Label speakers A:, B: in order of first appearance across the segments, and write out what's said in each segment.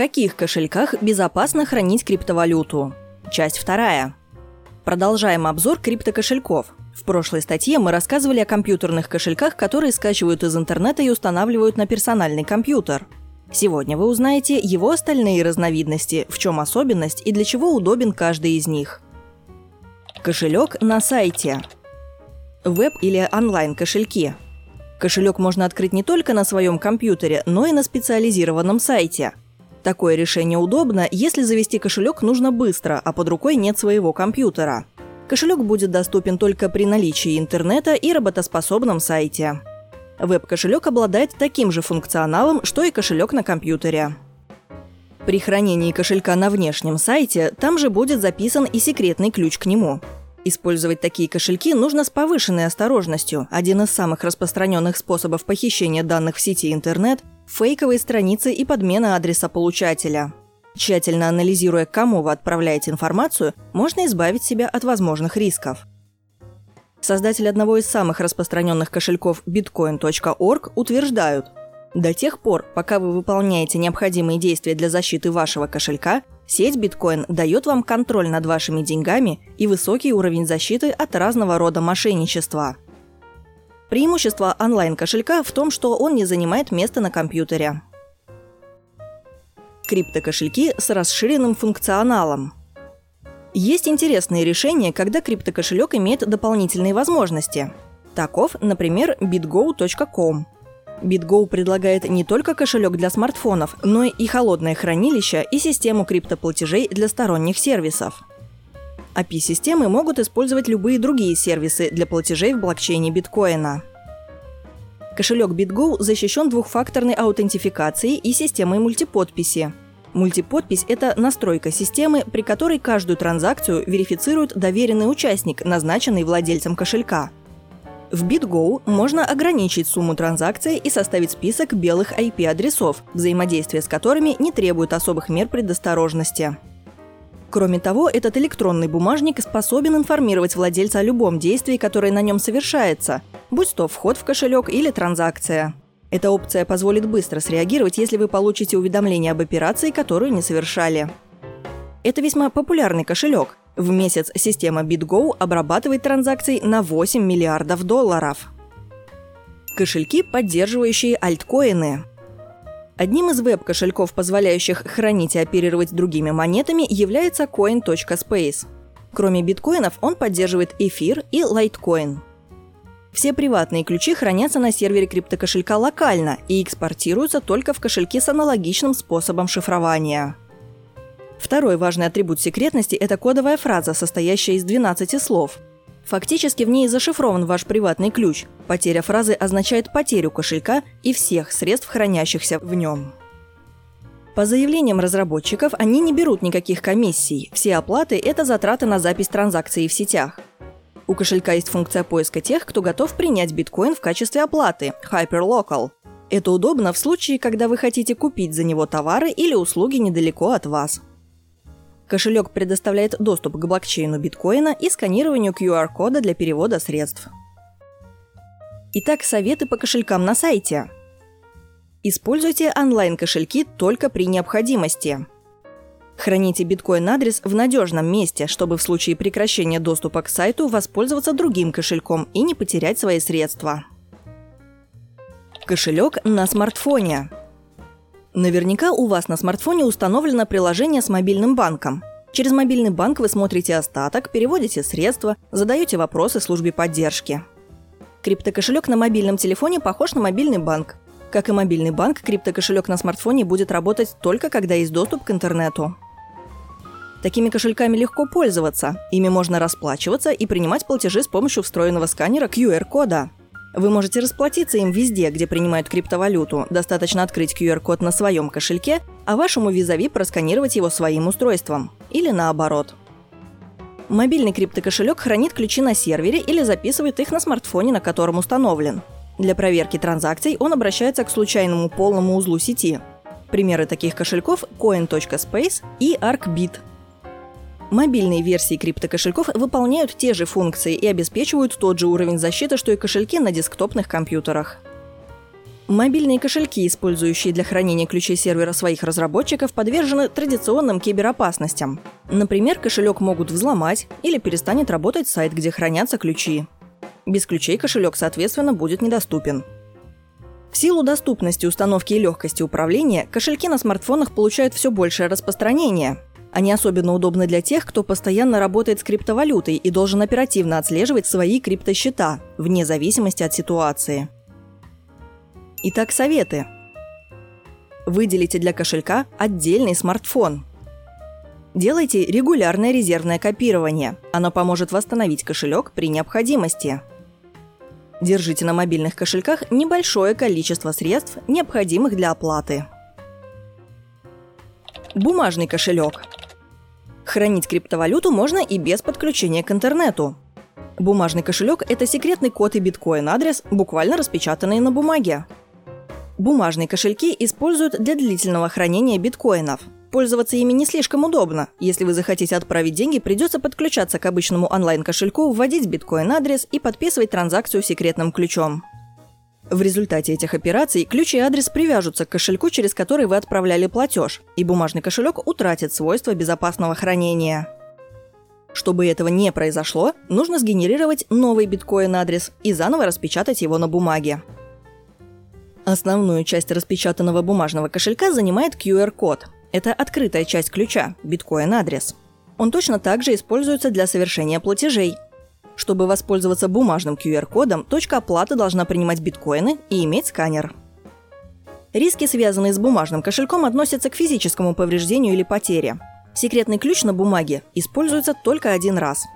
A: каких кошельках безопасно хранить криптовалюту? Часть вторая. Продолжаем обзор криптокошельков. В прошлой статье мы рассказывали о компьютерных кошельках, которые скачивают из интернета и устанавливают на персональный компьютер. Сегодня вы узнаете его остальные разновидности, в чем особенность и для чего удобен каждый из них. Кошелек на сайте. Веб- или онлайн-кошельки. Кошелек можно открыть не только на своем компьютере, но и на специализированном сайте. Такое решение удобно, если завести кошелек нужно быстро, а под рукой нет своего компьютера. Кошелек будет доступен только при наличии интернета и работоспособном сайте. Веб-кошелек обладает таким же функционалом, что и кошелек на компьютере. При хранении кошелька на внешнем сайте там же будет записан и секретный ключ к нему. Использовать такие кошельки нужно с повышенной осторожностью. Один из самых распространенных способов похищения данных в сети интернет – фейковые страницы и подмена адреса получателя. Тщательно анализируя, кому вы отправляете информацию, можно избавить себя от возможных рисков. Создатель одного из самых распространенных кошельков bitcoin.org утверждают, до тех пор, пока вы выполняете необходимые действия для защиты вашего кошелька, сеть биткоин дает вам контроль над вашими деньгами и высокий уровень защиты от разного рода мошенничества. Преимущество онлайн-кошелька в том, что он не занимает места на компьютере. Криптокошельки с расширенным функционалом. Есть интересные решения, когда криптокошелек имеет дополнительные возможности. Таков, например, bitgo.com. BitGo предлагает не только кошелек для смартфонов, но и холодное хранилище и систему криптоплатежей для сторонних сервисов. API-системы могут использовать любые другие сервисы для платежей в блокчейне биткоина. Кошелек BitGo защищен двухфакторной аутентификацией и системой мультиподписи. Мультиподпись – это настройка системы, при которой каждую транзакцию верифицирует доверенный участник, назначенный владельцем кошелька. В BitGo можно ограничить сумму транзакций и составить список белых IP-адресов, взаимодействие с которыми не требует особых мер предосторожности. Кроме того, этот электронный бумажник способен информировать владельца о любом действии, которое на нем совершается, будь то вход в кошелек или транзакция. Эта опция позволит быстро среагировать, если вы получите уведомление об операции, которую не совершали. Это весьма популярный кошелек. В месяц система BitGo обрабатывает транзакций на 8 миллиардов долларов. Кошельки, поддерживающие альткоины. Одним из веб-кошельков, позволяющих хранить и оперировать другими монетами, является Coin.space. Кроме биткоинов, он поддерживает эфир и лайткоин. Все приватные ключи хранятся на сервере криптокошелька локально и экспортируются только в кошельке с аналогичным способом шифрования. Второй важный атрибут секретности – это кодовая фраза, состоящая из 12 слов – Фактически в ней зашифрован ваш приватный ключ. Потеря фразы означает потерю кошелька и всех средств, хранящихся в нем. По заявлениям разработчиков, они не берут никаких комиссий. Все оплаты – это затраты на запись транзакций в сетях. У кошелька есть функция поиска тех, кто готов принять биткоин в качестве оплаты – Hyperlocal. Это удобно в случае, когда вы хотите купить за него товары или услуги недалеко от вас. Кошелек предоставляет доступ к блокчейну биткоина и сканированию QR-кода для перевода средств. Итак, советы по кошелькам на сайте. Используйте онлайн-кошельки только при необходимости. Храните биткоин-адрес в надежном месте, чтобы в случае прекращения доступа к сайту воспользоваться другим кошельком и не потерять свои средства. Кошелек на смартфоне. Наверняка у вас на смартфоне установлено приложение с мобильным банком. Через мобильный банк вы смотрите остаток, переводите средства, задаете вопросы службе поддержки. Криптокошелек на мобильном телефоне похож на мобильный банк. Как и мобильный банк, криптокошелек на смартфоне будет работать только когда есть доступ к интернету. Такими кошельками легко пользоваться. Ими можно расплачиваться и принимать платежи с помощью встроенного сканера QR-кода. Вы можете расплатиться им везде, где принимают криптовалюту. Достаточно открыть QR-код на своем кошельке, а вашему визави просканировать его своим устройством. Или наоборот. Мобильный криптокошелек хранит ключи на сервере или записывает их на смартфоне, на котором установлен. Для проверки транзакций он обращается к случайному полному узлу сети. Примеры таких кошельков – Coin.space и ArcBit – Мобильные версии криптокошельков выполняют те же функции и обеспечивают тот же уровень защиты, что и кошельки на десктопных компьютерах. Мобильные кошельки, использующие для хранения ключей сервера своих разработчиков, подвержены традиционным киберопасностям. Например, кошелек могут взломать или перестанет работать сайт, где хранятся ключи. Без ключей кошелек, соответственно, будет недоступен. В силу доступности установки и легкости управления, кошельки на смартфонах получают все большее распространение. Они особенно удобны для тех, кто постоянно работает с криптовалютой и должен оперативно отслеживать свои криптосчета, вне зависимости от ситуации. Итак, советы. Выделите для кошелька отдельный смартфон. Делайте регулярное резервное копирование. Оно поможет восстановить кошелек при необходимости. Держите на мобильных кошельках небольшое количество средств, необходимых для оплаты. Бумажный кошелек. Хранить криптовалюту можно и без подключения к интернету. Бумажный кошелек – это секретный код и биткоин-адрес, буквально распечатанные на бумаге. Бумажные кошельки используют для длительного хранения биткоинов. Пользоваться ими не слишком удобно. Если вы захотите отправить деньги, придется подключаться к обычному онлайн-кошельку, вводить биткоин-адрес и подписывать транзакцию секретным ключом. В результате этих операций ключ и адрес привяжутся к кошельку, через который вы отправляли платеж, и бумажный кошелек утратит свойства безопасного хранения. Чтобы этого не произошло, нужно сгенерировать новый биткоин-адрес и заново распечатать его на бумаге. Основную часть распечатанного бумажного кошелька занимает QR-код. Это открытая часть ключа, биткоин-адрес. Он точно так же используется для совершения платежей. Чтобы воспользоваться бумажным QR-кодом, точка оплаты должна принимать биткоины и иметь сканер. Риски, связанные с бумажным кошельком, относятся к физическому повреждению или потере. Секретный ключ на бумаге используется только один раз –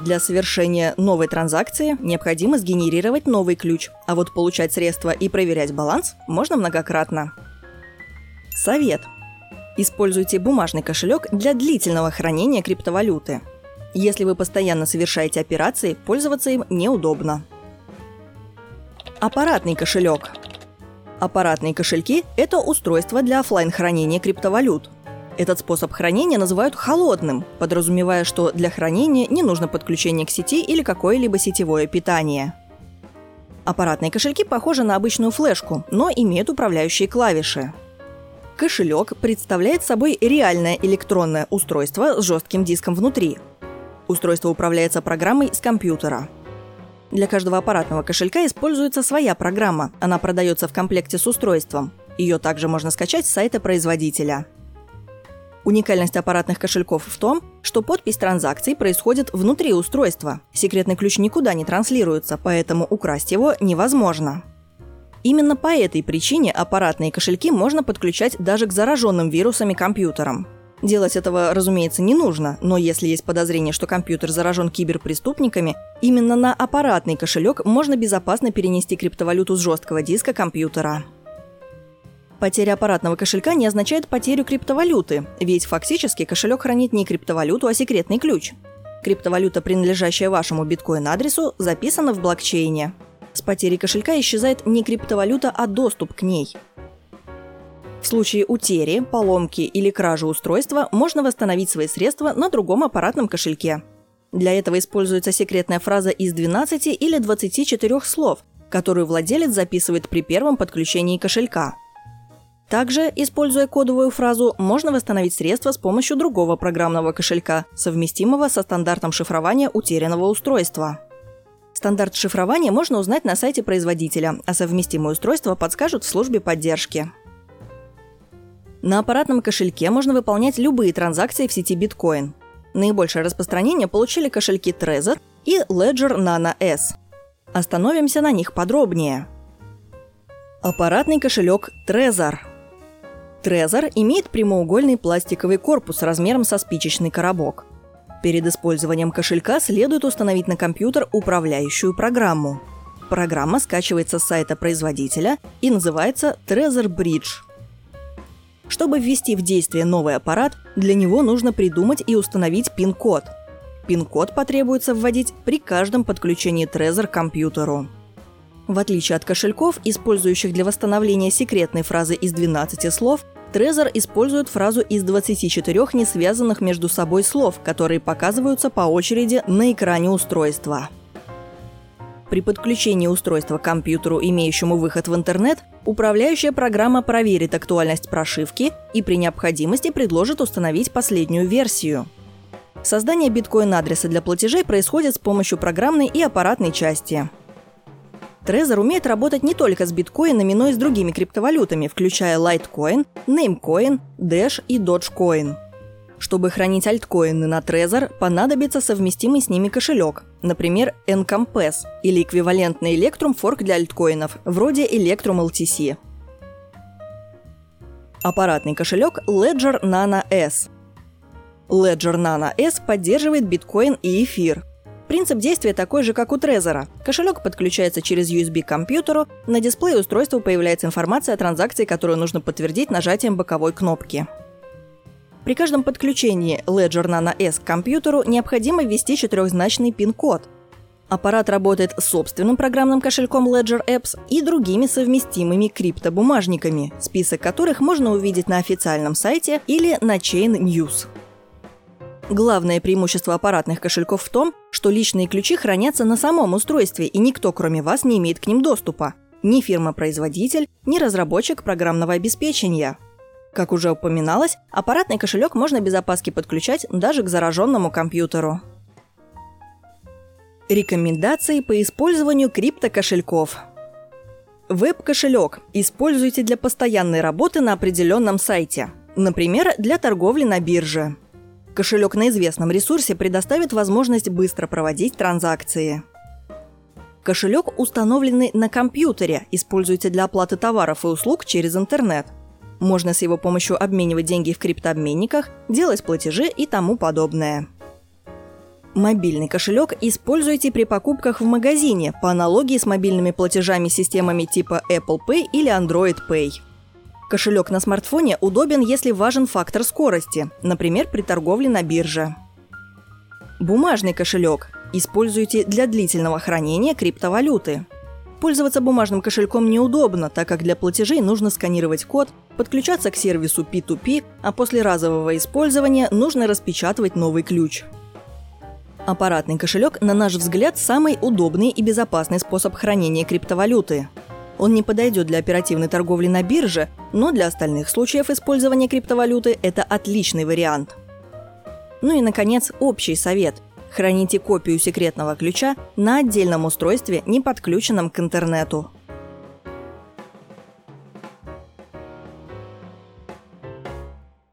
A: для совершения новой транзакции необходимо сгенерировать новый ключ, а вот получать средства и проверять баланс можно многократно. Совет. Используйте бумажный кошелек для длительного хранения криптовалюты. Если вы постоянно совершаете операции, пользоваться им неудобно. Аппаратный кошелек. Аппаратные кошельки – это устройство для офлайн хранения криптовалют – этот способ хранения называют холодным, подразумевая, что для хранения не нужно подключение к сети или какое-либо сетевое питание. Аппаратные кошельки похожи на обычную флешку, но имеют управляющие клавиши. Кошелек представляет собой реальное электронное устройство с жестким диском внутри. Устройство управляется программой с компьютера. Для каждого аппаратного кошелька используется своя программа. Она продается в комплекте с устройством. Ее также можно скачать с сайта производителя – Уникальность аппаратных кошельков в том, что подпись транзакций происходит внутри устройства. Секретный ключ никуда не транслируется, поэтому украсть его невозможно. Именно по этой причине аппаратные кошельки можно подключать даже к зараженным вирусами компьютерам. Делать этого, разумеется, не нужно, но если есть подозрение, что компьютер заражен киберпреступниками, именно на аппаратный кошелек можно безопасно перенести криптовалюту с жесткого диска компьютера. Потеря аппаратного кошелька не означает потерю криптовалюты, ведь фактически кошелек хранит не криптовалюту, а секретный ключ. Криптовалюта, принадлежащая вашему биткоин-адресу, записана в блокчейне. С потерей кошелька исчезает не криптовалюта, а доступ к ней. В случае утери, поломки или кражи устройства можно восстановить свои средства на другом аппаратном кошельке. Для этого используется секретная фраза из 12 или 24 слов, которую владелец записывает при первом подключении кошелька – также, используя кодовую фразу, можно восстановить средства с помощью другого программного кошелька, совместимого со стандартом шифрования утерянного устройства. Стандарт шифрования можно узнать на сайте производителя, а совместимое устройство подскажут в службе поддержки. На аппаратном кошельке можно выполнять любые транзакции в сети биткоин. Наибольшее распространение получили кошельки Trezor и Ledger Nano S. Остановимся на них подробнее. Аппаратный кошелек Trezor – Трезор имеет прямоугольный пластиковый корпус размером со спичечный коробок. Перед использованием кошелька следует установить на компьютер управляющую программу. Программа скачивается с сайта производителя и называется Trezor Bridge. Чтобы ввести в действие новый аппарат, для него нужно придумать и установить пин-код. Пин-код потребуется вводить при каждом подключении Trezor к компьютеру. В отличие от кошельков, использующих для восстановления секретной фразы из 12 слов, Trezor использует фразу из 24 не связанных между собой слов, которые показываются по очереди на экране устройства. При подключении устройства к компьютеру, имеющему выход в интернет, управляющая программа проверит актуальность прошивки и при необходимости предложит установить последнюю версию. Создание биткоин-адреса для платежей происходит с помощью программной и аппаратной части. Trezor умеет работать не только с биткоинами, но и с другими криптовалютами, включая Litecoin, Namecoin, Dash и Dogecoin – чтобы хранить альткоины на Trezor, понадобится совместимый с ними кошелек, например, Encompass или эквивалентный Electrum форк для альткоинов, вроде Electrum LTC. Аппаратный кошелек Ledger Nano S. Ledger Nano S поддерживает биткоин и эфир. Принцип действия такой же, как у Trezor. Кошелек подключается через USB к компьютеру, на дисплее устройства появляется информация о транзакции, которую нужно подтвердить нажатием боковой кнопки. При каждом подключении Ledger Nano S к компьютеру необходимо ввести четырехзначный пин-код. Аппарат работает с собственным программным кошельком Ledger Apps и другими совместимыми криптобумажниками, список которых можно увидеть на официальном сайте или на Chain News. Главное преимущество аппаратных кошельков в том, что личные ключи хранятся на самом устройстве, и никто, кроме вас, не имеет к ним доступа. Ни фирма-производитель, ни разработчик программного обеспечения – как уже упоминалось, аппаратный кошелек можно без опаски подключать даже к зараженному компьютеру. Рекомендации по использованию криптокошельков. Веб-кошелек используйте для постоянной работы на определенном сайте, например, для торговли на бирже. Кошелек на известном ресурсе предоставит возможность быстро проводить транзакции. Кошелек, установленный на компьютере, используйте для оплаты товаров и услуг через интернет – можно с его помощью обменивать деньги в криптообменниках, делать платежи и тому подобное. Мобильный кошелек используйте при покупках в магазине по аналогии с мобильными платежами системами типа Apple Pay или Android Pay. Кошелек на смартфоне удобен, если важен фактор скорости, например, при торговле на бирже. Бумажный кошелек используйте для длительного хранения криптовалюты. Пользоваться бумажным кошельком неудобно, так как для платежей нужно сканировать код, подключаться к сервису P2P, а после разового использования нужно распечатывать новый ключ. Аппаратный кошелек, на наш взгляд, самый удобный и безопасный способ хранения криптовалюты. Он не подойдет для оперативной торговли на бирже, но для остальных случаев использования криптовалюты это отличный вариант. Ну и, наконец, общий совет – Храните копию секретного ключа на отдельном устройстве, не подключенном к интернету.